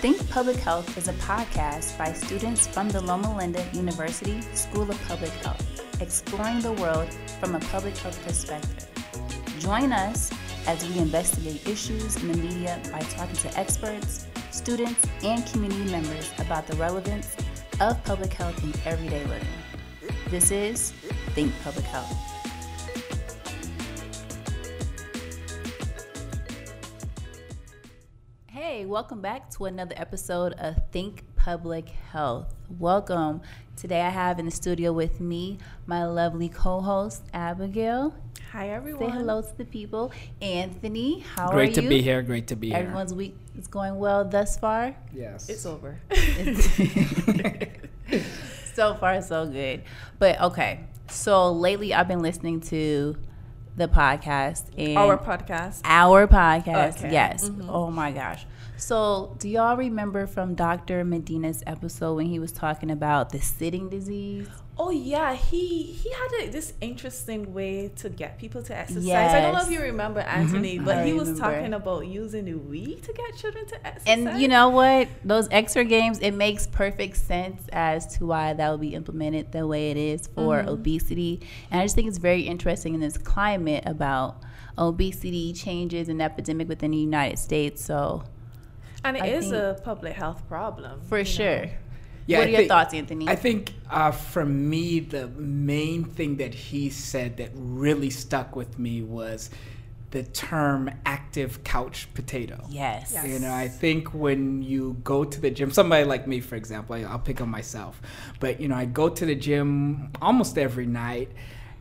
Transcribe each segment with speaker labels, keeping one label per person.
Speaker 1: Think Public Health is a podcast by students from the Loma Linda University School of Public Health, exploring the world from a public health perspective. Join us as we investigate issues in the media by talking to experts, students, and community members about the relevance of public health in everyday living. This is Think Public Health. Welcome back to another episode of Think Public Health. Welcome. Today I have in the studio with me my lovely co-host Abigail.
Speaker 2: Hi everyone.
Speaker 1: Say hello to the people. Anthony, how
Speaker 3: Great
Speaker 1: are you?
Speaker 3: Great to be here. Great to be here.
Speaker 1: Everyone's week is going well thus far.
Speaker 3: Yes.
Speaker 2: It's over.
Speaker 1: so far so good. But okay. So lately I've been listening to the podcast and
Speaker 2: Our podcast.
Speaker 1: our podcast.
Speaker 2: Okay.
Speaker 1: Yes.
Speaker 2: Mhm.
Speaker 1: Oh my gosh. So, do y'all remember from Dr. Medina's episode when he was talking about the sitting disease?
Speaker 2: Oh yeah, he he had a, this interesting way to get people to exercise. I don't know if you remember Anthony, but
Speaker 1: I
Speaker 2: he was
Speaker 1: remember.
Speaker 2: talking about using the Wii to get children to exercise.
Speaker 1: And you know what? Those extra games, it makes perfect sense as to why that would be implemented the way it is for
Speaker 2: Mhm.
Speaker 1: obesity. And I just think it's very interesting in this climate about obesity changes and epidemic within the United States. So,
Speaker 2: and it
Speaker 1: I
Speaker 2: is
Speaker 1: think-
Speaker 2: a public health problem
Speaker 1: for
Speaker 2: you know.
Speaker 1: sure.
Speaker 3: Yeah,
Speaker 1: what
Speaker 3: I
Speaker 1: are your
Speaker 3: think-
Speaker 1: thoughts, Anthony?
Speaker 3: I think uh, for me, the main thing that he said that really stuck with me was the term active couch potato.
Speaker 1: yes.
Speaker 2: Yes.
Speaker 3: You know, I think when you go to the gym, somebody like me, for example, I, I'll pick on myself, but you know, I go to the gym almost every night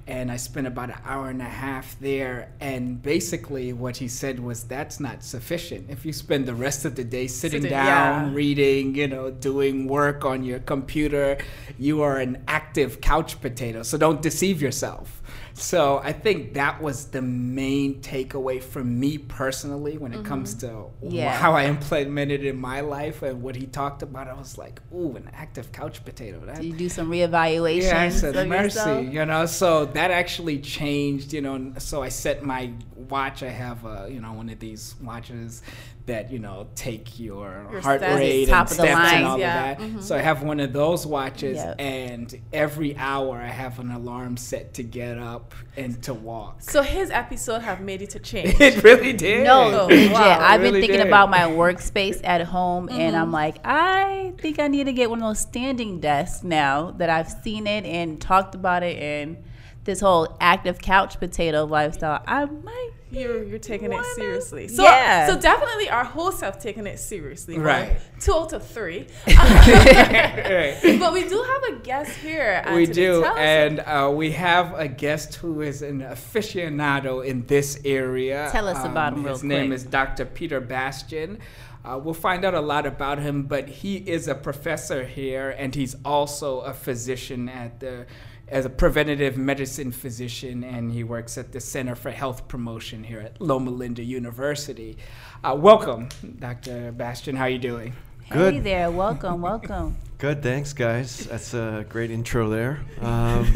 Speaker 3: and I spent about an hour and a half there. And basically, what he said was that's not sufficient. If you spend the rest of the day sitting,
Speaker 2: Sitting,
Speaker 3: down,
Speaker 2: yeah.
Speaker 3: reading, you know, doing work on your computer, you are an active couch potato. So don't deceive yourself. So I think that was the main takeaway from me personally when it comes to
Speaker 1: Yeah.
Speaker 3: how I implemented it in my life and what he talked about. I was like, ooh, an active couch potato. That,
Speaker 1: you do some reevaluation
Speaker 3: yeah, I said mercy,
Speaker 1: yourself?
Speaker 3: you know. So that actually changed, you know. So I set my watch. I have, uh, you know, one of these watches that you know take your,
Speaker 2: Your
Speaker 3: heart
Speaker 2: steps.
Speaker 3: rate and steps
Speaker 1: line,
Speaker 3: and all
Speaker 2: yeah.
Speaker 3: of that.
Speaker 2: Mhm.
Speaker 3: So I have one of those watches,
Speaker 1: Yep.
Speaker 3: and every hour I have an alarm set to get up and to walk.
Speaker 2: So his episode have made it to change.
Speaker 3: it really did.
Speaker 1: No,
Speaker 2: Oh,
Speaker 1: legit.
Speaker 2: wow,
Speaker 1: I've been thinking
Speaker 3: did.
Speaker 1: about my workspace at home, and
Speaker 2: Mhm.
Speaker 1: I'm like, I think I need to get one of those standing desks now that I've seen it and talked about it, and this whole active couch potato lifestyle. I might.
Speaker 2: You're you're taking it
Speaker 1: Wanna-
Speaker 2: seriously. So
Speaker 1: Yeah.
Speaker 2: so definitely our hosts have taken it seriously.
Speaker 3: Right.
Speaker 2: Two out of three.
Speaker 3: Right.
Speaker 2: but we do have a guest here.
Speaker 3: We do,
Speaker 2: Tell
Speaker 3: and uh, we have a guest who is an aficionado in this area. Um,
Speaker 1: Tell us about him real
Speaker 3: His name
Speaker 1: quick.
Speaker 3: is Dr. Peter Bastian. Uh, we'll find out a lot about him, but he is a professor here, and he's also a physician at the as a preventative medicine physician, and he works at the Center for Health Promotion here at Loma Linda University. Uh, welcome, Dr. Bastian. How are you doing? Good.
Speaker 1: Hey
Speaker 4: Good.
Speaker 1: there, welcome, welcome.
Speaker 4: Good, thanks, guys. That's a great intro there. Um,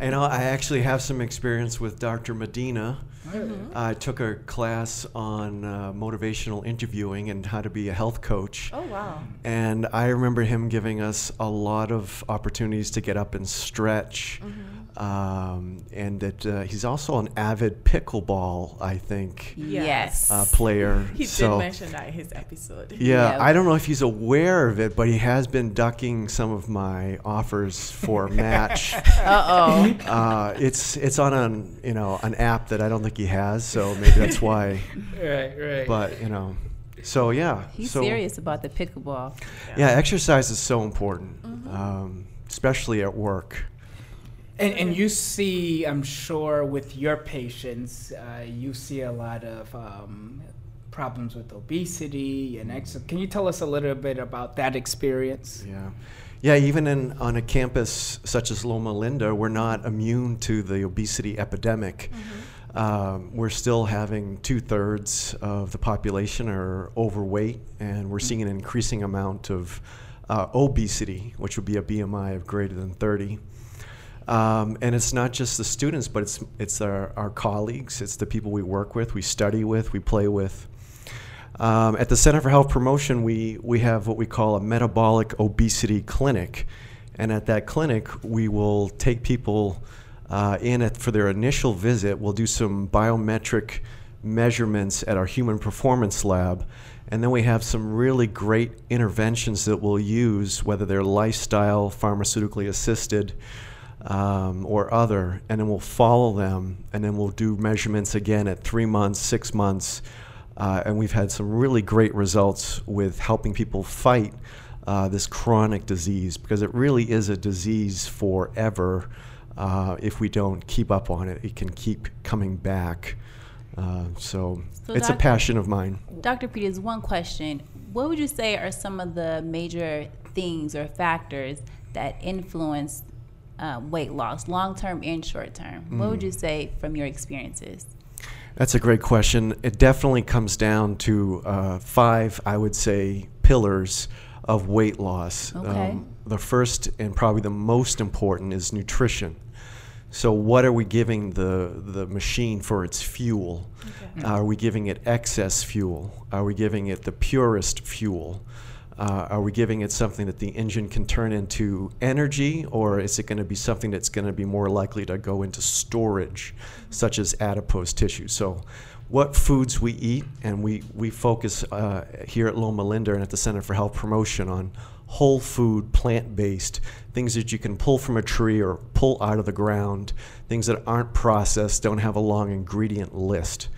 Speaker 4: you know, I actually have some experience with Dr. Medina. I took a class on uh, motivational interviewing and how to be a health coach.
Speaker 2: Oh wow.
Speaker 4: And I remember him giving us a lot of opportunities to get up and stretch. Um, and that uh, he's also an avid pickleball, I think,
Speaker 1: Yes.
Speaker 4: uh, player.
Speaker 2: He
Speaker 4: so,
Speaker 2: did mention that in his episode.
Speaker 4: Yeah,
Speaker 1: Yeah.
Speaker 4: I don't know if he's aware of it, but he has been ducking some of my offers for match.
Speaker 1: Uh oh.
Speaker 4: uh, it's it's on an you know an app that I don't think he has, so maybe that's why.
Speaker 3: Right, right.
Speaker 4: But you know, so yeah,
Speaker 1: He's
Speaker 4: so,
Speaker 1: serious about the pickleball.
Speaker 4: Yeah, exercise is so important, um, especially at work.
Speaker 3: And, and you see, I'm sure, with your patients, uh, you see a lot of um, problems with obesity and exercise. Can you tell us a little bit about that experience?
Speaker 4: Yeah. Yeah, even in on a campus such as Loma Linda, we're not immune to the obesity epidemic. Um, we're still having two thirds of the population are overweight, and we're seeing an increasing amount of uh, obesity, which would be a BMI of greater than 30. Um, and it's not just the students, but it's it's our, our colleagues, it's the people we work with, we study with, we play with. Um, at the Center for Health Promotion, we, we have what we call a metabolic obesity clinic. And at that clinic, we will take people uh, in at, for their initial visit. We'll do some biometric measurements at our human performance lab. And then we have some really great interventions that we'll use, whether they're lifestyle, pharmaceutically assisted, um, or other. And then we'll follow them. And then we'll do measurements again at three months, six months. Uh, and we've had some really great results with helping people fight uh, this chronic disease because it really is a disease forever. Uh, if we don't keep up on it, it can keep coming back. Uh, so,
Speaker 1: So
Speaker 4: it's a passion of mine.
Speaker 1: Dr. Peters, one question. What would you say are some of the major things or factors that influence uh, weight loss, long term and short term? What would you say from your experiences?
Speaker 4: That's a great question. It definitely comes down to uh, five, I would say, pillars of weight loss. Um,
Speaker 1: Okay.
Speaker 4: the first and probably the most important is nutrition. So, what are we giving the, the machine for its fuel? Are we giving it excess fuel? Are we giving it the purest fuel? Uh, are we giving it something that the engine can turn into energy, or is it going to be something that's going to be more likely to go into storage, such as adipose tissue? So, what foods we eat, and we, we focus uh, here at Loma Linda and at the Center for Health Promotion on whole food, plant based, things that you can pull from a tree or pull out of the ground, things that aren't processed, don't have a long ingredient list.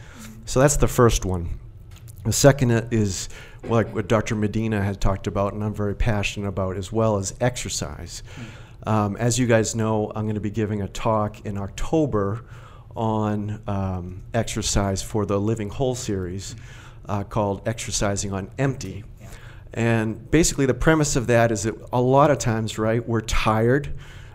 Speaker 4: So that's the first one. The second is like what Dr. Medina had talked about, and I'm very passionate about as well as exercise. Um, as you guys know, I'm going to be giving a talk in October on um, exercise for the Living Whole series uh, called Exercising on Empty. And basically, the premise of that is that a lot of times, right, we're tired.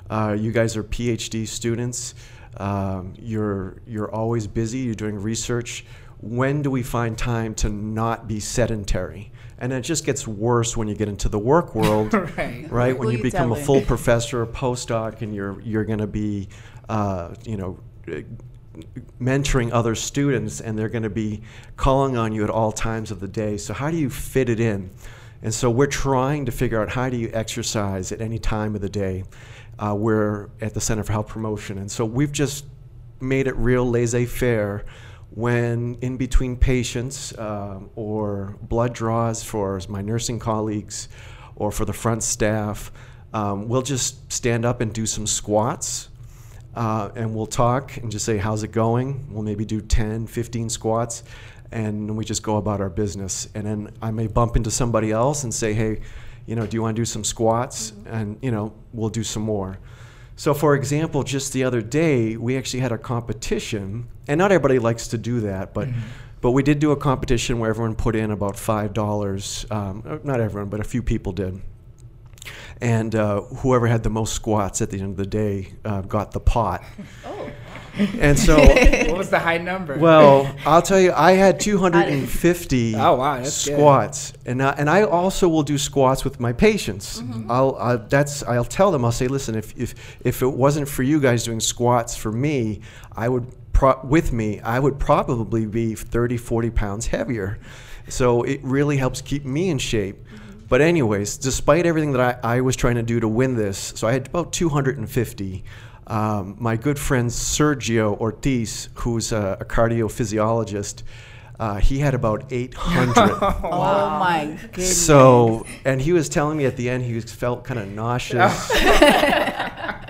Speaker 4: Uh, you guys are PhD students. Um, you're you're always busy. You're doing research. When do we find time to not be sedentary? And it just gets worse when you get into the work world,
Speaker 3: Right.
Speaker 4: right? When you become a full professor or postdoc, and you're you're going to be, uh, you know, mentoring other students, and they're going to be calling on you at all times of the day. So how do you fit it in? And so we're trying to figure out how do you exercise at any time of the day. Uh, we're at the Center for Health Promotion, and so we've just made it real laissez-faire when in between patients um, or blood draws for my nursing colleagues or for the front staff, um, we'll just stand up and do some squats. Uh, and we'll talk and just say, How's it going? We'll maybe do 10, 15 squats, and we just go about our business. And then I may bump into somebody else and say, Hey, you know, do you want to do some squats? And, you know, we'll do some more. So, for example, just the other day, we actually had a competition, and not everybody likes to do that, but but we did do a competition where everyone put in about five dollars. Um, uh, not everyone, but a few people did. And uh, whoever had the most squats at the end of the day uh, got the pot.
Speaker 2: Oh,
Speaker 4: And so,
Speaker 3: what was the high number?
Speaker 4: well, I'll tell you, I had 250
Speaker 3: Oh, wow, that's good.
Speaker 4: squats, and I, and I also will do squats with my patients. Mm-hmm. I'll I, that's I'll tell them I'll say, listen, if if if it wasn't for you guys doing squats for me, I would pro- with me, I would probably be 30, 40 pounds heavier. So it really helps keep me in shape. Mm-hmm. But anyways, despite everything that I, I was trying to do to win this, so I had about 250. Um, my good friend Sergio Ortiz, who's a, a cardiophysiologist, uh, he had about 800.
Speaker 1: Oh my goodness.
Speaker 4: So, and he was telling me at the end he felt kind of nauseous.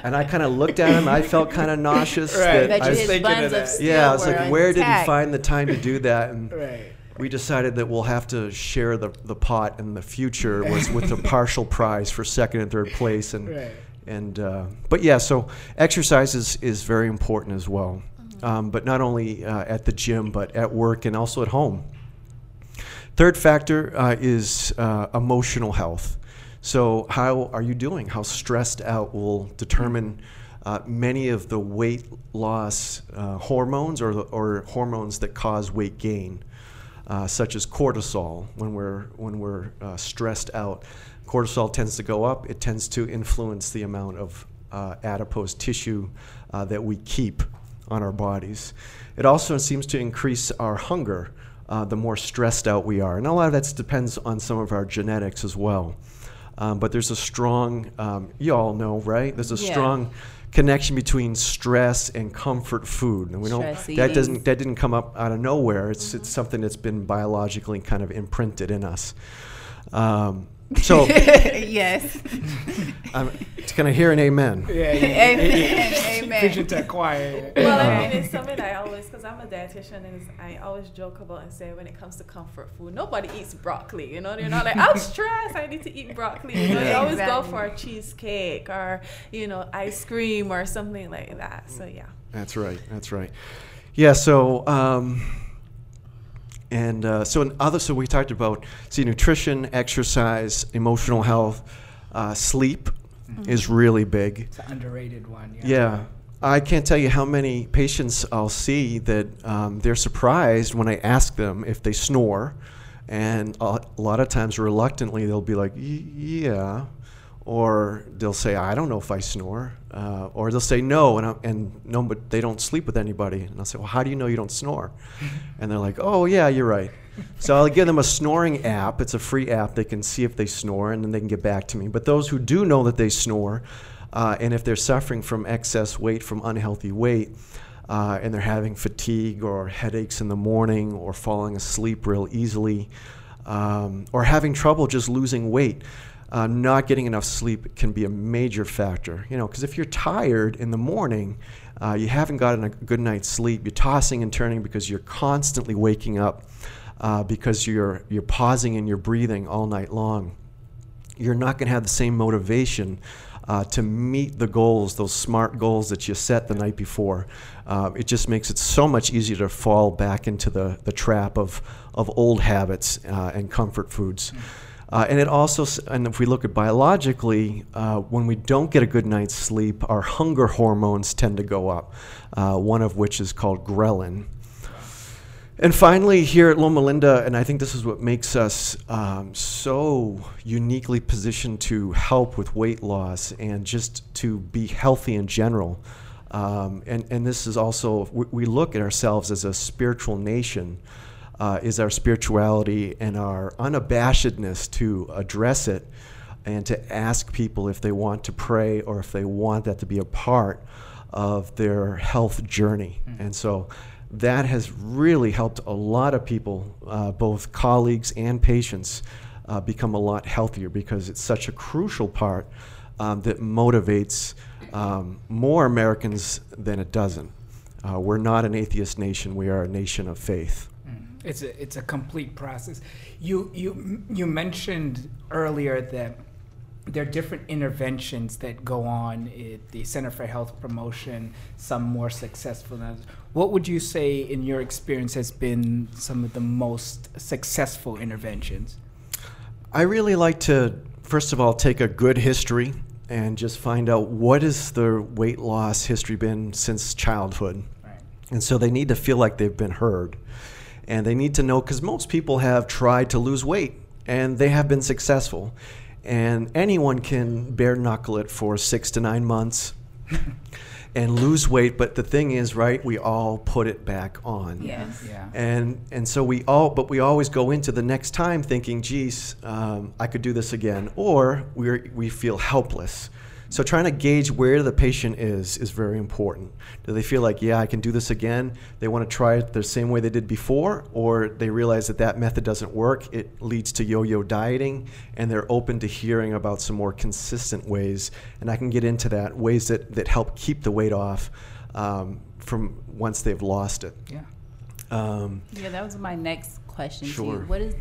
Speaker 4: and I kind of looked at him. I felt kind of nauseous.
Speaker 3: Right.
Speaker 4: that
Speaker 1: Bet
Speaker 4: I was-
Speaker 1: his
Speaker 3: thinking of
Speaker 1: buns
Speaker 3: that.
Speaker 1: of steel
Speaker 4: yeah, I was like, where did he find the time to do that? And
Speaker 3: right.
Speaker 4: we decided that we'll have to share the, the pot in the future was with a partial prize for second and third place. And
Speaker 3: Right.
Speaker 4: And uh, but yeah, so exercise is, is very important as well. Um, but not only uh, at the gym, but at work and also at home. Third factor uh, is uh, emotional health. So, how are you doing? How stressed out will determine uh, many of the weight loss uh, hormones or, or hormones that cause weight gain, uh, such as cortisol. When we're when we're uh, stressed out, cortisol tends to go up. It tends to influence the amount of uh, adipose tissue uh, that we keep on our bodies. It also seems to increase our hunger. uh, the more stressed out we are. And a lot of that depends on some of our genetics as well. Um, but there's a strong, um, you all know, right? There's a
Speaker 1: Yeah.
Speaker 4: strong connection between stress and comfort food, and we don't.
Speaker 1: Stress
Speaker 4: That doesn't. That didn't come up out of nowhere. It's it's something that's been biologically kind of imprinted in us. Um, so,
Speaker 1: yes.
Speaker 4: um, can I hear an amen?
Speaker 3: Yeah,
Speaker 1: Amen. Amen.
Speaker 3: Preaching to choir.
Speaker 2: Well, I mean, it's something I always, because I'm a dietitian, and I always joke about and say when it comes to comfort food, nobody eats broccoli. You know, they're not like, I'm stressed, I need to eat broccoli. You know, they always go for a cheesecake or, you know, ice cream or something like that. So, yeah.
Speaker 4: That's right. That's right. Yeah. So, um, and uh, so in other, so we talked about see nutrition, exercise, emotional health, uh, sleep is really big.
Speaker 3: It's an underrated one. Yeah.
Speaker 4: Yeah. I can't tell you how many patients I'll see that um, they're surprised when I ask them if they snore. And a a lot of times, reluctantly, they'll be like, "Y- yeah. Or they'll say, I don't know if I snore. Uh, or they'll say, no, and, I, and no, but they don't sleep with anybody. And I'll say, well, how do you know you don't snore? and they're like, oh, yeah, you're right. So I'll give them a snoring app. It's a free app. They can see if they snore, and then they can get back to me. But those who do know that they snore, uh, and if they're suffering from excess weight, from unhealthy weight, uh, and they're having fatigue or headaches in the morning or falling asleep real easily, um, or having trouble just losing weight, uh, not getting enough sleep can be a major factor. You know, because if you're tired in the morning, uh, you haven't gotten a good night's sleep, you're tossing and turning because you're constantly waking up, uh, because you're you're pausing and you're breathing all night long you're not going to have the same motivation uh, to meet the goals, those smart goals that you set the night before. Uh, it just makes it so much easier to fall back into the, the trap of, of old habits uh, and comfort foods. Uh, and it also, and if we look at biologically, uh, when we don't get a good night's sleep, our hunger hormones tend to go up, uh, one of which is called ghrelin. And finally, here at Loma Linda, and I think this is what makes us um, so uniquely positioned to help with weight loss and just to be healthy in general. Um, and, and this is also, we, we look at ourselves as a spiritual nation, uh, is our spirituality and our unabashedness to address it and to ask people if they want to pray or if they want that to be a part of their health journey. And so that has really helped a lot of people, uh, both colleagues and patients, uh, become a lot healthier because it's such a crucial part um, that motivates um, more Americans than it doesn't. Uh, we're not an atheist nation, we are a nation of faith.
Speaker 3: It's a it's a complete process. You you you mentioned earlier that there are different interventions that go on at the Center for Health Promotion, some more successful than others. What would you say, in your experience, has been some of the most successful interventions?
Speaker 4: I really like to, first of all, take a good history and just find out what has the weight loss history been since childhood.
Speaker 3: Right.
Speaker 4: And so they need to feel like they've been heard. And they need to know, because most people have tried to lose weight and they have been successful. And anyone can bare knuckle it for six to nine months and lose weight. But the thing is, right, we all put it back on.
Speaker 1: Yes.
Speaker 3: Yeah.
Speaker 4: And and so we all, but we always go into the next time thinking, "Geez, um, I could do this again," or we we feel helpless. So trying to gauge where the patient is is very important. Do they feel like, yeah, I can do this again? They want to try it the same way they did before, or they realize that that method doesn't work. It leads to yo-yo dieting, and they're open to hearing about some more consistent ways. And I can get into that ways that that help keep the weight off um, from once they've lost it.
Speaker 3: Yeah.
Speaker 4: Um,
Speaker 1: Yeah, that was my next question to
Speaker 4: Sure.
Speaker 1: you. What is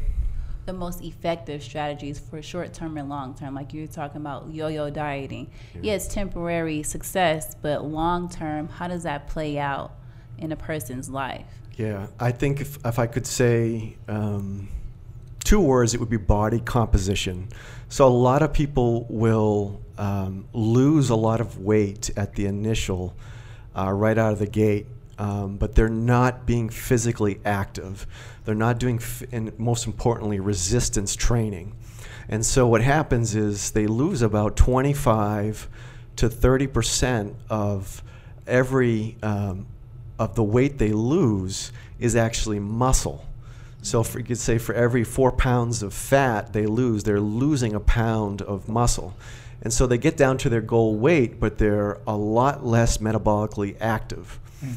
Speaker 1: the most effective strategies for short term and long term? Like you were talking about yo yo dieting. Yeah. it's temporary success, but long term, how does that play out in a person's life?
Speaker 4: Yeah, I think if, if I could say um, two words, it would be body composition. So a lot of people will um, lose a lot of weight at the initial, uh, right out of the gate, um, but they're not being physically active. They're not doing, and most importantly, resistance training. And so what happens is they lose about 25 to 30 percent of every um, of the weight they lose is actually muscle. So for, you could say for every four pounds of fat they lose, they're losing a pound of muscle. And so they get down to their goal weight, but they're a lot less metabolically active.
Speaker 3: Mm.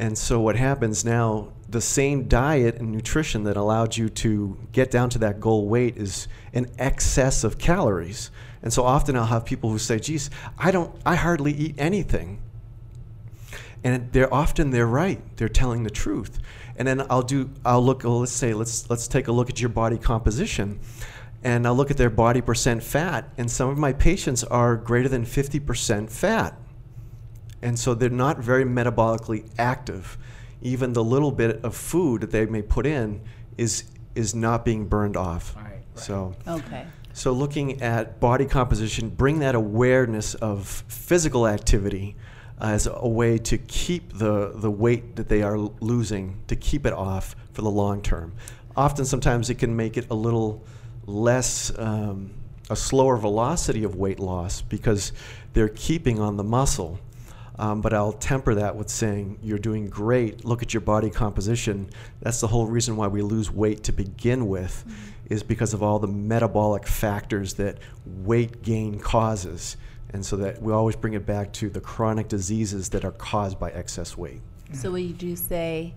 Speaker 4: And so what happens now, the same diet and nutrition that allowed you to get down to that goal weight is an excess of calories. And so often I'll have people who say, geez, I don't, I hardly eat anything. And they're often they're right. They're telling the truth. And then I'll do, I'll look, well, let's say, let's, let's take a look at your body composition. And I'll look at their body percent fat. And some of my patients are greater than 50% fat. And so they're not very metabolically active. Even the little bit of food that they may put in is, is not being burned off.
Speaker 3: Right, right.
Speaker 4: So.
Speaker 1: Okay.
Speaker 4: So, looking at body composition, bring that awareness of physical activity as a way to keep the, the weight that they are losing, to keep it off for the long term. Often, sometimes it can make it a little less, um, a slower velocity of weight loss because they're keeping on the muscle. Um, but I'll temper that with saying, you're doing great. Look at your body composition. That's the whole reason why we lose weight to begin with, is because of all the metabolic factors that weight gain causes. And so that we always bring it back to the chronic diseases that are caused by excess weight.
Speaker 1: So would you say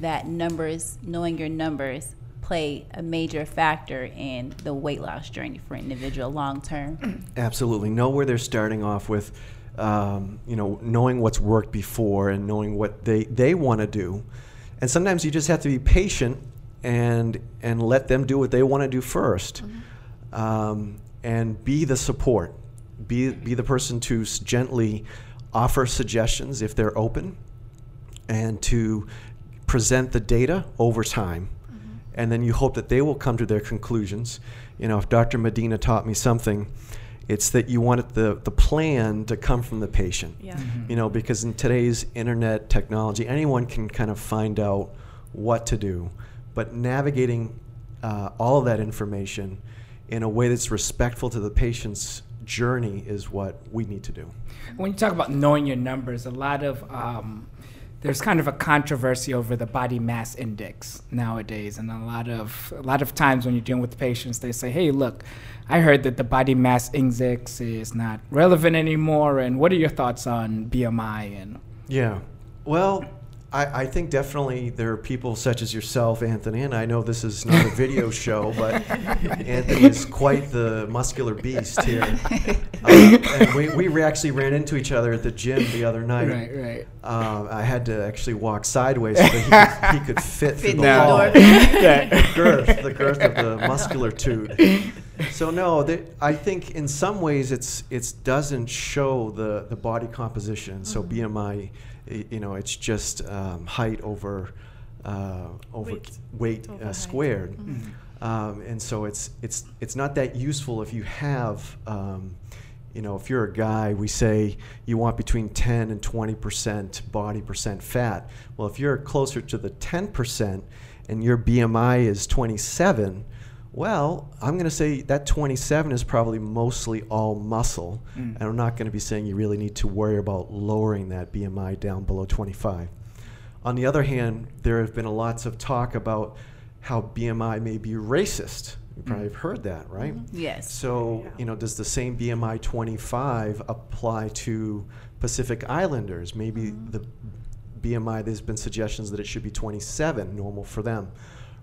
Speaker 1: that numbers, knowing your numbers, play a major factor in the weight loss journey for an individual long term?
Speaker 4: Absolutely. Know where they're starting off with, um, you know, knowing what's worked before and knowing what they, they want to do. And sometimes you just have to be patient and, and let them do what they want to do 1st Um, and be the support. Be, be the person to gently offer suggestions if they're open and to present the data over time. And then you hope that they will come to their conclusions. You know, if Dr. Medina taught me something, it's that you want it the, the plan to come from the patient.
Speaker 2: Yeah.
Speaker 4: You know, because in today's internet technology, anyone can kind of find out what to do. But navigating uh, all of that information in a way that's respectful to the patient's journey is what we need to do.
Speaker 3: When you talk about knowing your numbers, a lot of um, there's kind of a controversy over the body mass index nowadays, and a lot of a lot of times when you're dealing with patients, they say, "Hey, look, I heard that the body mass index is not relevant anymore." And what are your thoughts on BMI? And
Speaker 4: Yeah. Well, I, I think definitely there are people such as yourself, Anthony, and I know this is not a video show, but Anthony is quite the muscular beast here. Uh, and we, we actually ran into each other at the gym the other night.
Speaker 3: right, right.
Speaker 4: Um, I had to actually walk sideways so that he could, he could fit through
Speaker 1: Fit
Speaker 4: the
Speaker 1: through the
Speaker 4: wall.
Speaker 1: door.
Speaker 4: the girth, the girth of the muscular tude. So no, the, I think in some ways it's it doesn't show the the body composition. So
Speaker 2: Mm-hmm.
Speaker 4: BMI, i- you know, it's just um, height over uh, over
Speaker 2: Weight.
Speaker 4: weight,
Speaker 2: Over
Speaker 4: uh, squared.
Speaker 2: Mhm.
Speaker 4: Um, and so it's it's it's not that useful if you have um, you know if you're a guy we say you want between 10 and 20 percent body percent fat well if you're closer to the 10 percent and your BMI is 27 well I'm going to say that 27 is probably mostly all muscle
Speaker 3: Mm.
Speaker 4: and I'm not going to be saying you really need to worry about lowering that BMI down below 25 on the other hand, there have been lots of talk about how BMI may be racist. You probably mm. have heard that, right? Mm-hmm.
Speaker 1: Yes.
Speaker 4: So,
Speaker 2: Yeah.
Speaker 4: you know, does the same BMI 25 apply to Pacific Islanders? Maybe mm-hmm. the BMI, there's been suggestions that it should be 27, normal for them.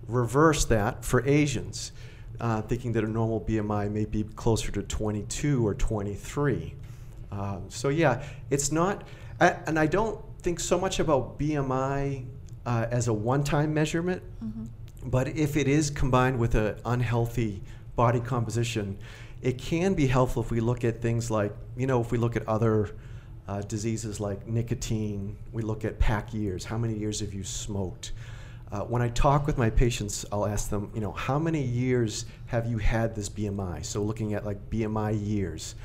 Speaker 4: Reverse that for Asians, uh, thinking that a normal BMI may be closer to 22 or 23. Um, so, yeah, it's not, and I don't think so much about BMI uh, as a one time measurement. But if it is combined with an unhealthy body composition, it can be helpful if we look at things like, you know, if we look at other uh, diseases like nicotine, we look at pack years. How many years have you smoked? Uh, when I talk with my patients, I'll ask them, you know, how many years have you had this BMI? So looking at like BMI years.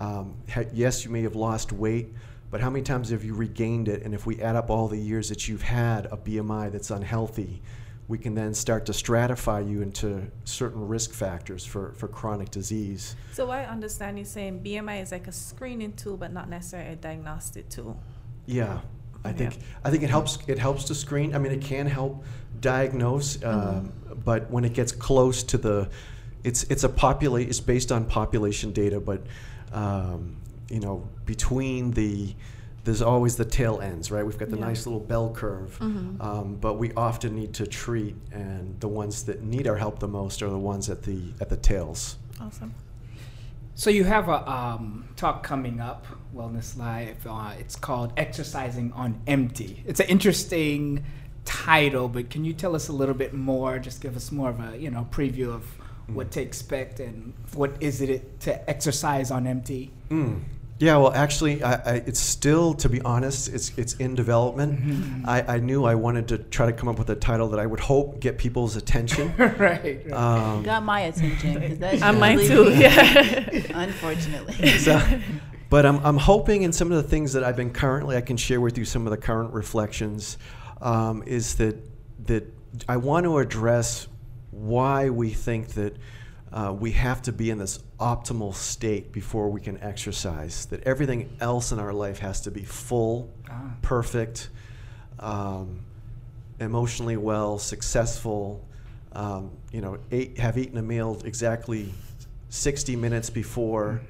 Speaker 4: Um, ha- yes, you may have lost weight, but how many times have you regained it? And if we add up all the years that you've had a BMI that's unhealthy, we can then start to stratify you into certain risk factors for, for chronic disease.
Speaker 2: So I understand you saying BMI is like a screening tool, but not necessarily a diagnostic tool.
Speaker 4: Yeah. I think I think it helps. It helps to screen. I mean, it can help diagnose, um, but when it gets close to the, it's it's a populate. It's based on population data, but um, you know, between the there's always the tail ends, right? We've got the
Speaker 2: Yeah.
Speaker 4: nice little bell curve, um, but we often need to treat, and the ones that need our help the most are the ones at the at the tails.
Speaker 2: Awesome.
Speaker 3: So you have a um, talk coming up, Wellness Live. Uh, it's called "Exercising on Empty." It's an interesting title, but can you tell us a little bit more? Just give us more of a you know preview of what to expect and what is it to exercise on empty.
Speaker 4: Mm. Yeah, well, actually, I, I, it's still, to be honest, it's it's in development. I, I knew I wanted to try to come up with a title that I would hope get people's attention.
Speaker 3: right. right.
Speaker 4: Um,
Speaker 1: Got my attention. that's
Speaker 2: I might
Speaker 1: usually
Speaker 2: too. Yeah.
Speaker 1: Unfortunately.
Speaker 4: so, but I'm, I'm hoping in some of the things that I've been currently, I can share with you some of the current reflections, um, is that that I want to address why we think that uh, we have to be in this optimal state before we can exercise. That everything else in our life has to be full,
Speaker 3: Ah.
Speaker 4: perfect, um, emotionally well, successful. Um, you know, ate, have eaten a meal exactly 60 minutes before.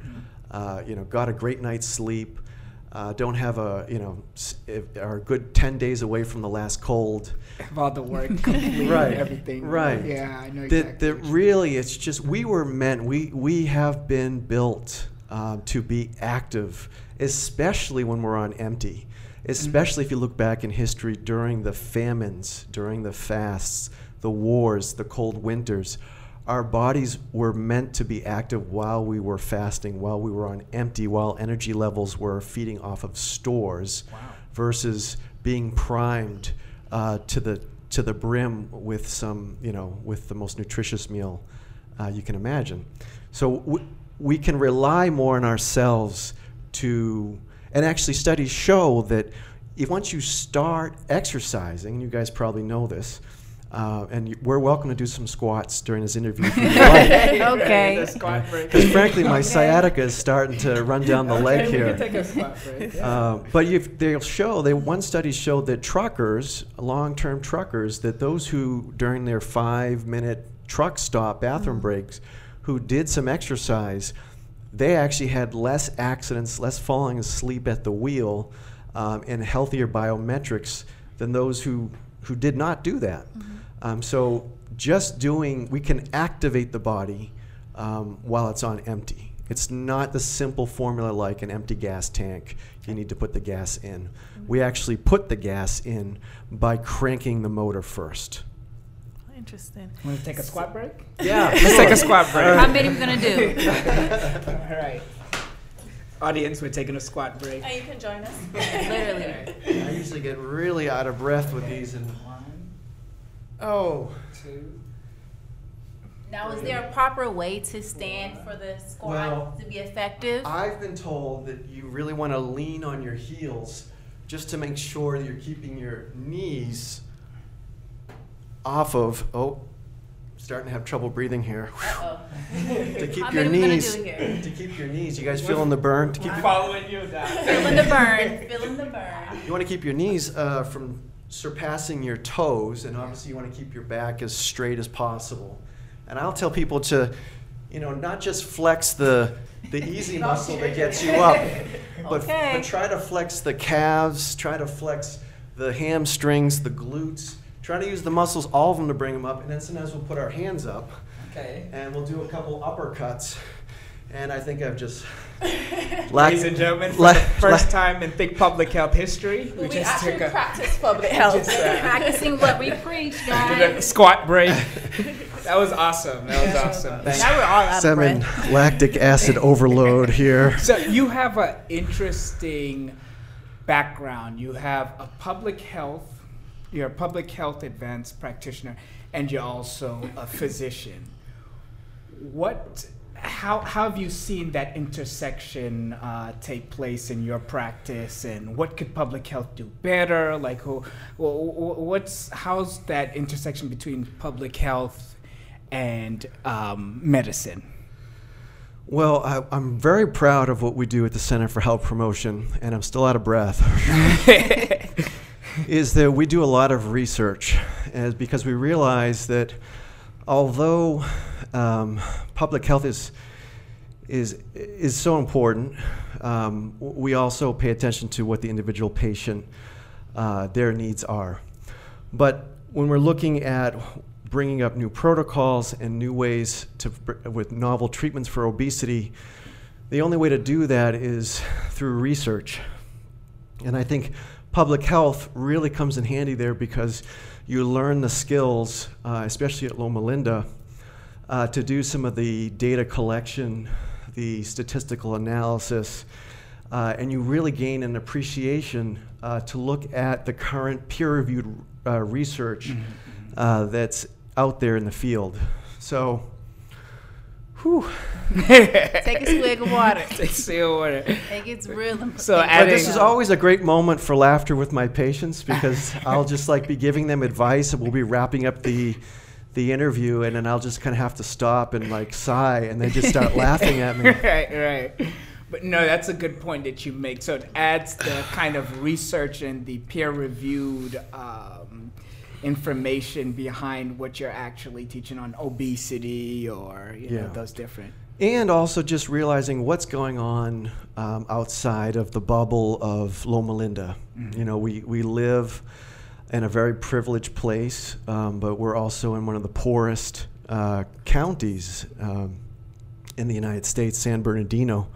Speaker 4: Uh, you know, got a great night's sleep. Uh, don't have a you know, if, are a good 10 days away from the last cold.
Speaker 3: Have all the work complete,
Speaker 4: Right,
Speaker 3: everything.
Speaker 4: right.
Speaker 3: Yeah, I know exactly.
Speaker 4: that
Speaker 3: what you-
Speaker 4: really it's just we were meant we we have been built um, to be active especially when we're on empty especially if you look back in history during the famines during the fasts the wars the cold winters our bodies were meant to be active while we were fasting while we were on empty while energy levels were feeding off of stores
Speaker 3: Wow.
Speaker 4: versus being primed uh, to the to the brim with some you know with the most nutritious meal uh, you can imagine. So w- we can rely more on ourselves to, and actually studies show that if once you start exercising, and you guys probably know this. Uh, and you, we're welcome to do some squats during this interview if.
Speaker 1: Okay.
Speaker 3: The squat break.
Speaker 4: Because frankly, my sciatica is starting to run down the leg
Speaker 3: Okay, we
Speaker 4: here.
Speaker 3: take a squat break. yeah.
Speaker 4: Uh, but you've, they'll show, they, one study showed that truckers, long term truckers, that those who, during their five minute truck stop bathroom breaks, who did some exercise, they actually had less accidents, less falling asleep at the wheel, um, and healthier biometrics than those who, who did not do that. Um, so just doing, we can activate the body um, while it's on empty. It's not the simple formula like an empty gas tank. You need to put the gas in. We actually put the gas in by cranking the motor first.
Speaker 2: Interesting.
Speaker 3: Want to take a squat break?
Speaker 4: Yeah,
Speaker 3: Let's take a squat break.
Speaker 1: How many are we gonna do?
Speaker 3: All right. Audience, we're taking a squat break.
Speaker 2: And you can join us.
Speaker 1: Literally.
Speaker 4: I usually get really out of breath with these. And
Speaker 3: One,
Speaker 4: oh,
Speaker 3: two.
Speaker 1: Now, is there a proper way to stand for the squat
Speaker 4: Well,
Speaker 1: to be effective?
Speaker 4: I've been told that you really want to lean on your heels just to make sure that you're keeping your knees off of. Oh, starting to have trouble breathing here. To keep
Speaker 1: How
Speaker 4: your
Speaker 1: many we gonna
Speaker 4: knees.
Speaker 1: do here?
Speaker 4: To keep your knees. You guys feeling the burn? To keep your,
Speaker 3: Following you down.
Speaker 1: Feeling the burn. Feeling the burn.
Speaker 4: you want to keep your knees uh, from surpassing your toes, and obviously you want to keep your back as straight as possible. And I'll tell people to, you know, not just flex the the easy muscle that gets you up, but,
Speaker 1: Okay.
Speaker 4: but try to flex the calves, try to flex the hamstrings, the glutes. Try to use the muscles, all of them, to bring them up. And then sometimes we'll put our hands up,
Speaker 3: Okay.
Speaker 4: and we'll do a couple uppercuts. And I think I've just
Speaker 3: Ladies and gentlemen, for
Speaker 4: la-
Speaker 3: the first
Speaker 4: la-
Speaker 3: time in Think Public Health history, we,
Speaker 2: We,
Speaker 3: just took a,
Speaker 2: practice public health.
Speaker 3: just, uh,
Speaker 1: Practicing what we preach,
Speaker 3: did a
Speaker 1: guys.
Speaker 3: squat break. that was awesome. That was awesome. Thank
Speaker 1: Now we're all out of
Speaker 4: seven
Speaker 1: breath.
Speaker 4: lactic acid overload here.
Speaker 3: So you have an interesting background. You have a public health, you're a public health advanced practitioner, and you're also a physician. What, how, how have you seen that intersection uh, take place in your practice, and what could public health do better? Like, who, wh- wh- what's, how's that intersection between public health and um, medicine?
Speaker 4: Well, I, I'm very proud of what we do at the Center for Health Promotion, and I'm still out of breath. is that we do a lot of research, as because we realize that although um, public health is is is so important, um, we also pay attention to what the individual patient uh, their needs are. But when we're looking at bringing up new protocols and new ways to with novel treatments for obesity, the only way to do that is through research. And I think public health really comes in handy there because you learn the skills, uh, especially at Loma Linda, uh, to do some of the data collection, the statistical analysis, uh, and you really gain an appreciation uh, to look at the current peer reviewed uh, research mm-hmm. Uh, that's out there in the field. So,
Speaker 1: whew. Take a swig of water.
Speaker 3: Take a swig of water.
Speaker 1: It gets real.
Speaker 4: So, but this is always a great moment for laughter with my patients because I'll just like be giving them advice, and we'll be wrapping up the the interview, and then I'll just kind of have to stop and like sigh, and they just start laughing at me.
Speaker 3: Right, right. But no, that's a good point that you make. So it adds the kind of research and the peer reviewed. Um, information behind what you're actually teaching on obesity or you know those different
Speaker 4: and also just realizing what's going on um, outside of the bubble of Loma Linda. Mm-hmm. You know, we, we live in a very privileged place, um, but we're also in one of the poorest uh, counties um, in the United States, San Bernardino.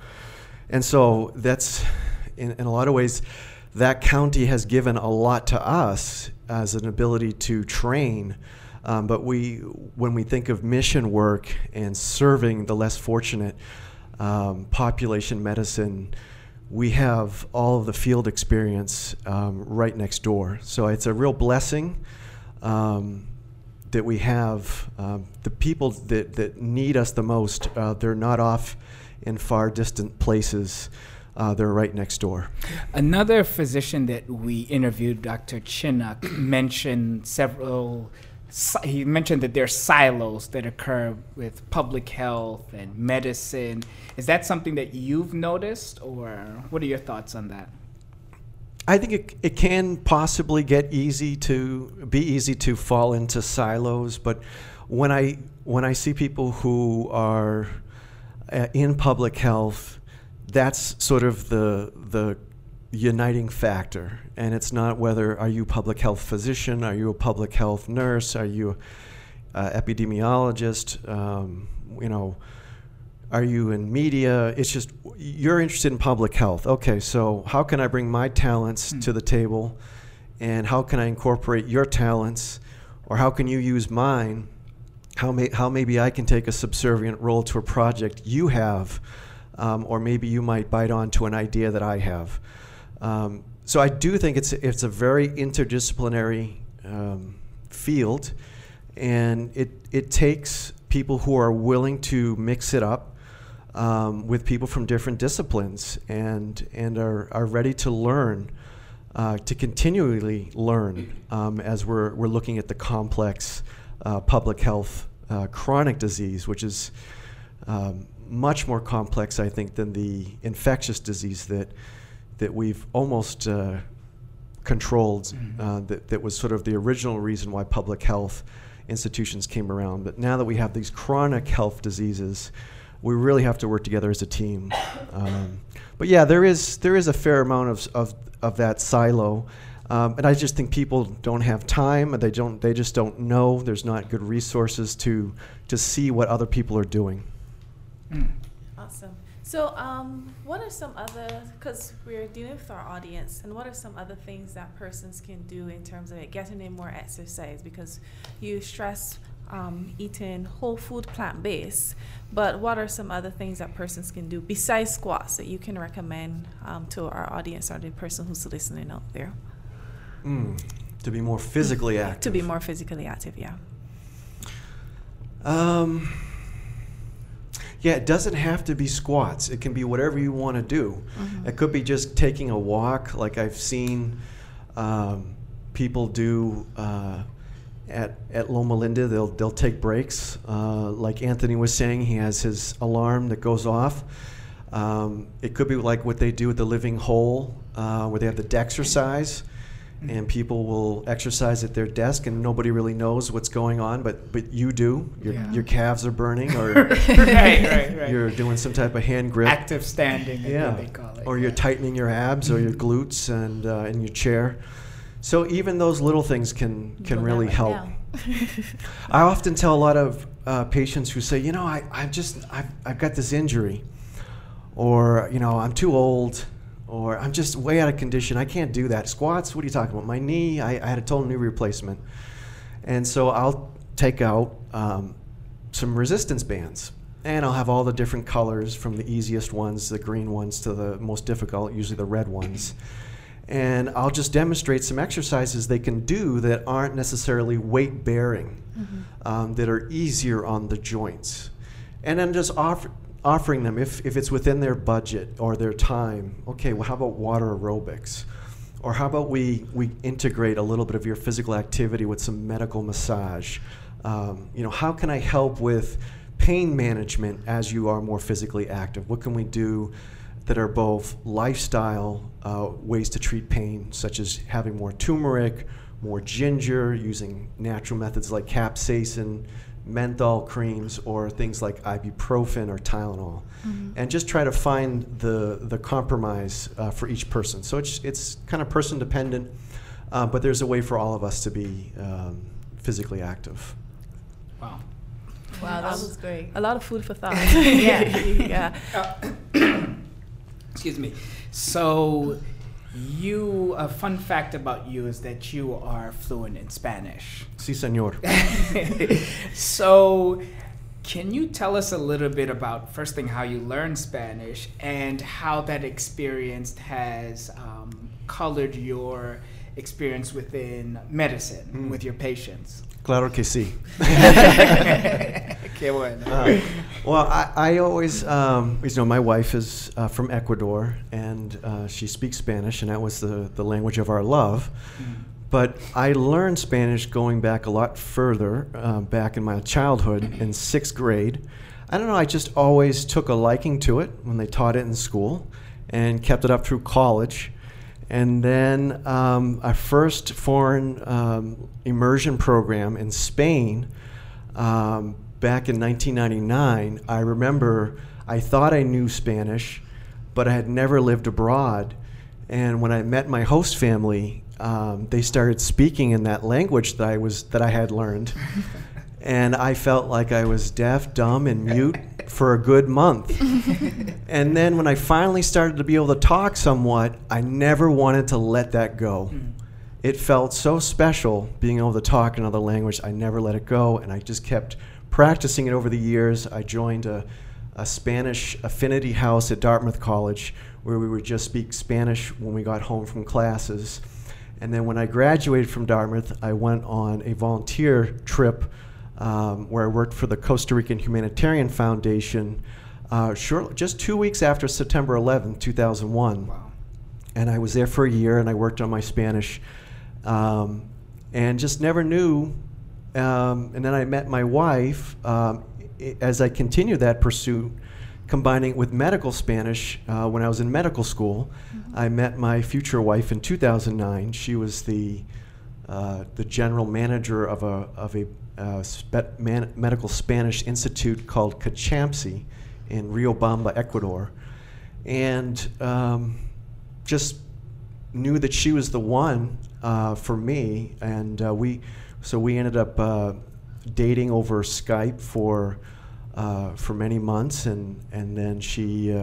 Speaker 4: And so that's, in, in a lot of ways, that county has given a lot to us as an ability to train. Um, but we, when we think of mission work and serving the less fortunate, um, population medicine, we have all of the field experience um, right next door. So it's a real blessing um, that we have. Um, the people that, that need us the most, uh, they're not off in far distant places uh, they're right next door.
Speaker 3: Another physician that we interviewed, Dr. Chinook, mentioned several. He mentioned that there are silos that occur with public health and medicine. Is that something that you've noticed, or what are your thoughts on that?
Speaker 4: I think it, it can possibly get easy to be easy to fall into silos, but when I when I see people who are uh, in public health that's sort of the the uniting factor. And it's not whether are you a public health physician? Are you a public health nurse? Are you an epidemiologist? Um, you know are you in media? It's just you're interested in public health. Okay so how can i bring my talents mm. to the table? And how can i incorporate your talents? Or how can you use mine? How, may, how maybe i can take a subservient role to a project you have um, or maybe you might bite onto an idea that I have. Um, so I do think it's it's a very interdisciplinary um, field, and it it takes people who are willing to mix it up um, with people from different disciplines and and are, are ready to learn. Uh, to continually learn um, as we're, we're looking at the complex uh, public health uh, chronic disease, which is um, much more complex, I think, than the infectious disease that that we've almost uh, controlled. Mm-hmm. Uh, that that was sort of the original reason why public health institutions came around. But now that we have these chronic health diseases, we really have to work together as a team. Um, but yeah, there is there is a fair amount of of, of that silo. Um, and I just think people don't have time, and they don't. They just don't know. There's not good resources to to see what other people are doing.
Speaker 2: Mm. Awesome. So, um, what are some other, because we're dealing with our audience, and what are some other things that persons can do in terms of it, getting in more exercise? Because you stress um, eating whole food plant based, but what are some other things that persons can do besides squats that you can recommend um, to our audience or the person who's listening out there?
Speaker 4: Mm, to be more physically active.
Speaker 2: To be more physically active, yeah.
Speaker 4: Um, yeah, it doesn't have to be squats. It can be whatever you want to do. Mm-hmm. It could be just taking a walk, like I've seen um, people do uh, at, at Loma Linda, they'll, they'll take breaks. Uh, like Anthony was saying, he has his alarm that goes off. Um, it could be like what they do at the Living Whole, uh, where they have the Dexercise, and people will exercise at their desk, and nobody really knows what's going on, but but you do. Your
Speaker 3: Yeah.
Speaker 4: your calves are burning, or
Speaker 3: right, right, right.
Speaker 4: you're doing some type of hand grip.
Speaker 3: active standing,
Speaker 4: yeah,
Speaker 3: they call it.
Speaker 4: or you're
Speaker 3: yeah.
Speaker 4: tightening your abs or your glutes and uh, in your chair. So even those little things can can
Speaker 2: Doing that
Speaker 4: really help. I often tell a lot of uh, patients who say, you know, I, I've just, I've, I've got this injury, or, you know, I'm too old, or I'm just way out of condition. I can't do that. Squats, what are you talking about? My knee, I, I had a total knee replacement. And so I'll take out um, some resistance bands. And I'll have all the different colors from the easiest ones, the green ones, to the most difficult, usually the red ones and I'll just demonstrate some exercises they can do that aren't necessarily weight bearing, um, that are easier on the joints. And then just offer, offering them, if, if it's within their budget or their time, okay, well, how about water aerobics? Or how about we, we integrate a little bit of your physical activity with some medical massage? Um, you know, how can I help with pain management as you are more physically active? What can we do that are both lifestyle uh, ways to treat pain, such as having more turmeric, more ginger, using natural methods like capsaicin, menthol creams, or things like ibuprofen or Tylenol, and just try to find the the compromise uh, for each person. So it's it's kind of person dependent, uh, but there's a way for all of us to be um, physically active.
Speaker 3: Wow.
Speaker 2: Wow, that was great. A lot of food for thought.
Speaker 1: Yeah.
Speaker 2: yeah.
Speaker 3: Excuse me. So, you a fun fact about you is that you are fluent in Spanish.
Speaker 4: Si, senor.
Speaker 3: so, can you tell us a little bit about first thing how you learned Spanish and how that experience has um, colored your experience within medicine
Speaker 4: Mm.
Speaker 3: with your patients?
Speaker 4: Claro que sí.
Speaker 3: Qué bueno.
Speaker 4: Uh, well, I, I always, um, you know, my wife is uh, from Ecuador and uh, she speaks Spanish, and that was the, the language of our love. But I learned Spanish going back a lot further, uh, back in my childhood in sixth grade. I don't know, I just always took a liking to it when they taught it in school and kept it up through college. And then um, our first foreign um, immersion program in Spain um, back in 1999, I remember I thought I knew Spanish, but I had never lived abroad. And when I met my host family, um, they started speaking in that language that I was that I had learned, and I felt like I was deaf, dumb, and mute for a good month. and then when I finally started to be able to talk somewhat, I never wanted to let that go. It felt so special being able to talk in another language. I never let it go, and I just kept practicing it over the years. I joined a, a Spanish affinity house at Dartmouth College where we would just speak Spanish when we got home from classes. And then when I graduated from Dartmouth, I went on a volunteer trip um, where I worked for the Costa Rican Humanitarian Foundation uh, short, just two weeks after September 11, 2001
Speaker 3: Wow.
Speaker 4: and I was there for a year and I worked on my Spanish um, and just never knew. Um, and then I met my wife um, as I continued that pursuit, combining it with medical Spanish uh, when I was in medical school. I met my future wife in 2009. She was the uh, the general manager of a of a uh, spe- man- medical Spanish institute called Cachampsi in Riobamba, Ecuador, and um, just knew that she was the one uh, for me, and uh, we so we ended up uh, dating over Skype for uh, for many months, and and then she.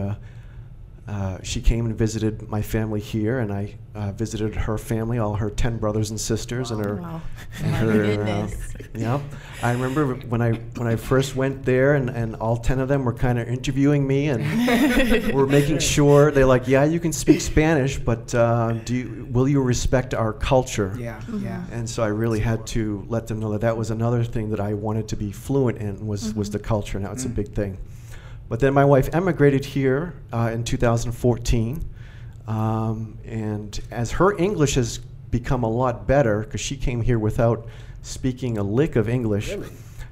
Speaker 4: Uh, uh, she came and visited my family here, and I uh, visited her family, all her ten brothers and sisters, and her.
Speaker 2: Wow.
Speaker 4: And
Speaker 1: My
Speaker 4: her
Speaker 1: goodness.
Speaker 4: yeah, I remember when I when I first went there, and, and all ten of them were kind of interviewing me, and we're making sure they're like, yeah, you can speak Spanish, but uh, do you, will you respect our culture?
Speaker 3: Yeah,
Speaker 2: Mm-hmm.
Speaker 3: yeah.
Speaker 4: And so I really had to let them know that that was another thing that I wanted to be fluent in was, was the culture. Now it's a
Speaker 3: Mm.
Speaker 4: big thing. But then my wife emigrated here uh, in 2014. Um, and as her English has become a lot better, because she came here without speaking a lick of English.
Speaker 3: Really?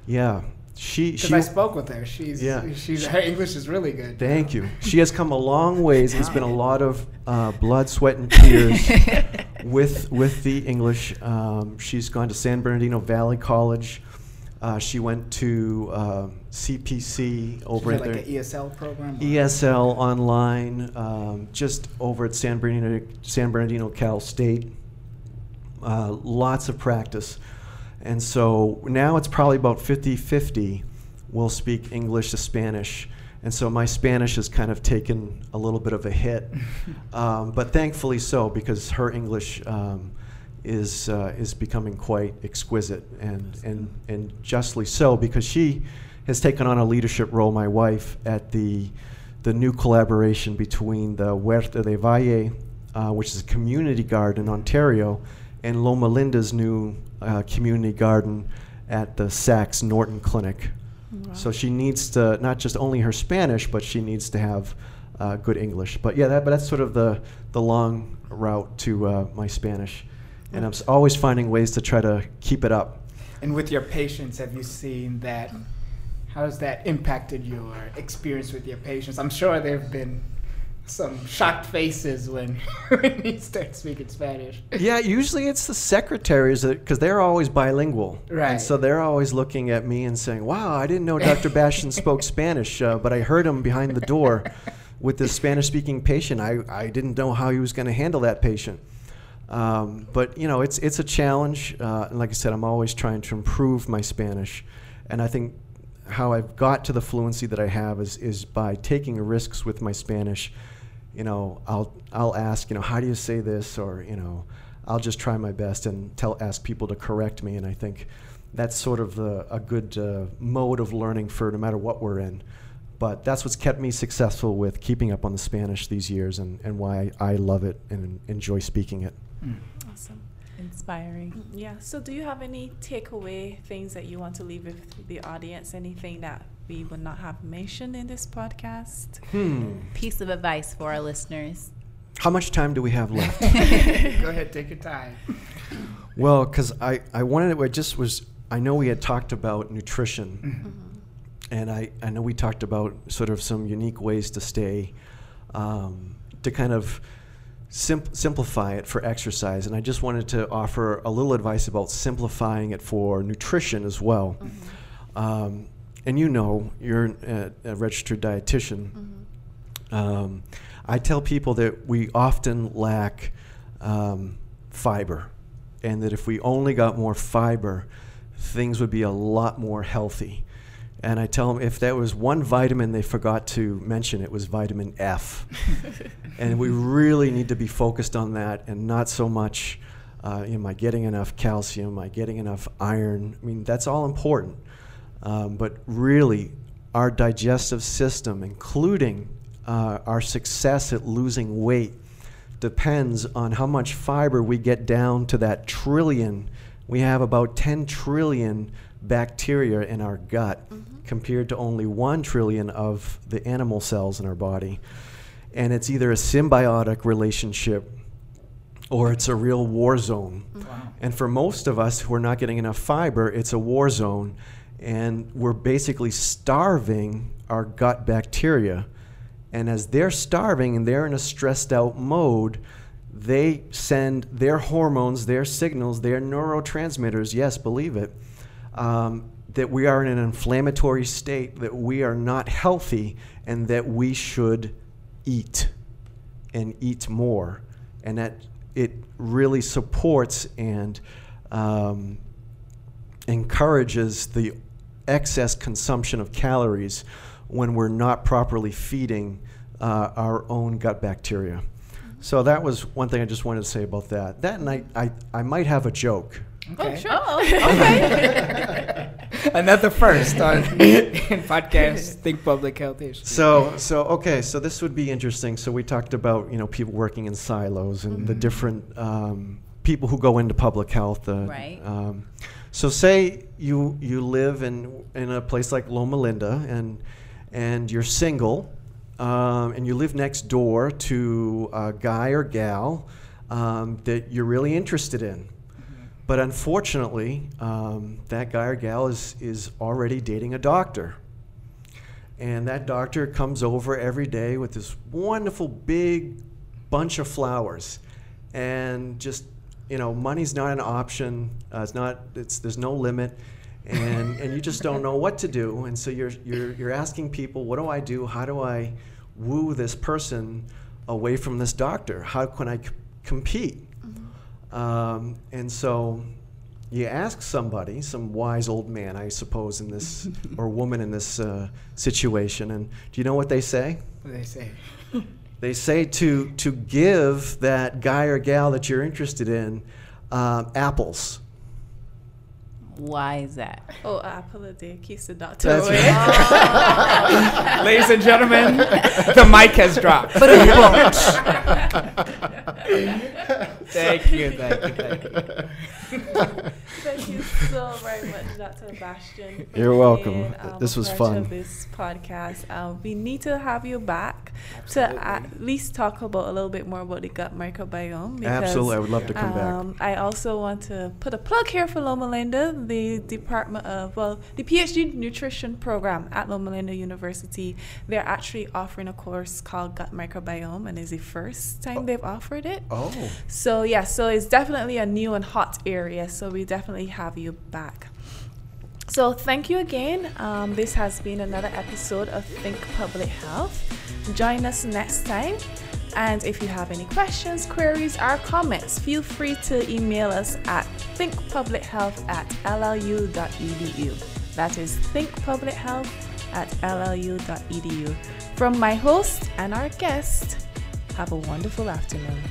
Speaker 4: Yeah, she she.
Speaker 3: I spoke with her. She's
Speaker 4: Yeah.
Speaker 3: she's her English is really good.
Speaker 4: Thank you. She has come a long ways. It's been a lot of uh, blood, sweat, and tears with with the English. Um, she's gone to San Bernardino Valley College. Uh, she went to uh, CPC over at
Speaker 3: like
Speaker 4: their
Speaker 3: ESL program.
Speaker 4: ESL online, um, just over at San Bernardino, San Bernardino Cal State. Uh, lots of practice. And so now it's probably about 50 50 we'll speak English to Spanish. And so my Spanish has kind of taken a little bit of a hit. um, but thankfully so, because her English um, is, uh, is becoming quite exquisite, and, and, and justly so, because she has taken on a leadership role, my wife, at the, the new collaboration between the Huerta del Valle, uh, which is a community garden in Ontario, and Loma Linda's new uh, community garden at the Sachs Norton Clinic. So she needs to not just only her Spanish, but she needs to have uh, good English. But yeah, that, but that's sort of the the long route to uh, my Spanish, and I'm always finding ways to try to keep it up.
Speaker 3: And with your patients, have you seen that? How has that impacted your experience with your patients? I'm sure there have been some shocked faces when, when you start speaking Spanish.
Speaker 4: yeah, usually it's the secretaries because they're always bilingual,
Speaker 3: Right.
Speaker 4: And so they're always looking at me and saying, "Wow, I didn't know Dr. Bastian spoke Spanish, uh, but I heard him behind the door with this Spanish-speaking patient. I, I didn't know how he was going to handle that patient." Um, but you know, it's it's a challenge, uh, and like I said, I'm always trying to improve my Spanish, and I think how I've got to the fluency that I have is is by taking risks with my Spanish. You know, I'll I'll ask, you know, how do you say this, or you know, I'll just try my best and tell ask people to correct me, and I think that's sort of the, a good uh, mode of learning for no matter what we're in. But that's what's kept me successful with keeping up on the Spanish these years, and, and why I love it and enjoy speaking it.
Speaker 3: Mm.
Speaker 2: Awesome.
Speaker 1: Inspiring.
Speaker 2: Mm, Yeah. So, do you have any takeaway things that you want to leave with the audience? Anything that we would not have mentioned in this podcast?
Speaker 4: Hmm.
Speaker 1: Piece of advice for our listeners.
Speaker 4: How much time do we have left?
Speaker 3: Go ahead, take your time.
Speaker 4: well, because I, I wanted to, I just was, I know we had talked about nutrition,
Speaker 2: Mm-hmm.
Speaker 4: and I, I know we talked about sort of some unique ways to stay, um, to kind of simp- simplify it for exercise. And I just wanted to offer a little advice about simplifying it for nutrition as well.
Speaker 2: Mm-hmm.
Speaker 4: Um, and you know, you're a, a registered dietitian.
Speaker 2: Mm-hmm.
Speaker 4: Um, I tell people that we often lack um, fiber, and that if we only got more fiber, things would be a lot more healthy. And I tell them if there was one vitamin they forgot to mention, it was vitamin F. and we really need to be focused on that and not so much, uh, am I getting enough calcium? Am I getting enough iron? I mean, that's all important. Um, but really, our digestive system, including uh, our success at losing weight, depends on how much fiber we get down to that trillion. We have about 10 trillion bacteria in our gut mm-hmm. compared to only 1 trillion of the animal cells in our body. And it's either a symbiotic relationship or it's a real war zone. Mm-hmm.
Speaker 3: Wow.
Speaker 4: And for most of us who are not getting enough fiber, it's a war zone. And we're basically starving our gut bacteria. And as they're starving and they're in a stressed out mode, they send their hormones, their signals, their neurotransmitters, yes, believe it, um, that we are in an inflammatory state, that we are not healthy, and that we should eat and eat more. And that it really supports and um, encourages the excess consumption of calories when we're not properly feeding uh, our own gut bacteria. So that was one thing I just wanted to say about that. That and I, I, I might have a joke.
Speaker 3: Okay.
Speaker 2: Oh, okay.
Speaker 3: Another first on in podcast Think Public Health Issues.
Speaker 4: So, so okay, so this would be interesting. So we talked about you know people working in silos and the different um, people who go into public health. Uh,
Speaker 1: Right.
Speaker 4: Um, so say you you live in in a place like Loma Linda and and you're single um, and you live next door to a guy or gal um, that you're really interested in. But unfortunately, um, that guy or gal is, is already dating a doctor. And that doctor comes over every day with this wonderful big bunch of flowers. And just, you know, money's not an option. Uh, it's not, it's, there's no limit. And, and you just don't know what to do. And so you're, you're, you're asking people, what do I do? How do I woo this person away from this doctor? How can I c- compete? Um, and so you ask somebody, some wise old man, I suppose, in this, or woman in this uh, situation, and do you know what they say?
Speaker 3: What they say?
Speaker 4: They say to, to give that guy or gal that you're interested in uh, apples.
Speaker 1: Why is that?
Speaker 2: Oh, apple a day keeps the doctor
Speaker 4: That's
Speaker 2: away.
Speaker 4: right.
Speaker 3: Ladies and gentlemen, the mic has dropped. thank you, thank you, thank you.
Speaker 2: Thank you so very much, Dr. Bastian.
Speaker 4: You're welcome.
Speaker 2: being, um,
Speaker 4: This was fun.
Speaker 2: This podcast, um, we need to have you back to at least talk about a little bit more about the gut microbiome. Because,
Speaker 4: Absolutely, I would love to come back.
Speaker 2: um, I also want to put a plug here for Loma Linda, the Department of, well, the PhD Nutrition Program at Loma Linda University. They're actually offering a course called Gut Microbiome, and it's the first time they've offered it.
Speaker 4: Oh,
Speaker 2: So yeah, so it's definitely a new and hot area. So we definitely have you back. So thank you again. Um, this has been another episode of Think Public Health. Join us next time. And if you have any questions, queries, or comments, feel free to email us at thinkpublichealth at llu.edu. That is thinkpublichealth at llu.edu. From my host and our guest, have a wonderful afternoon.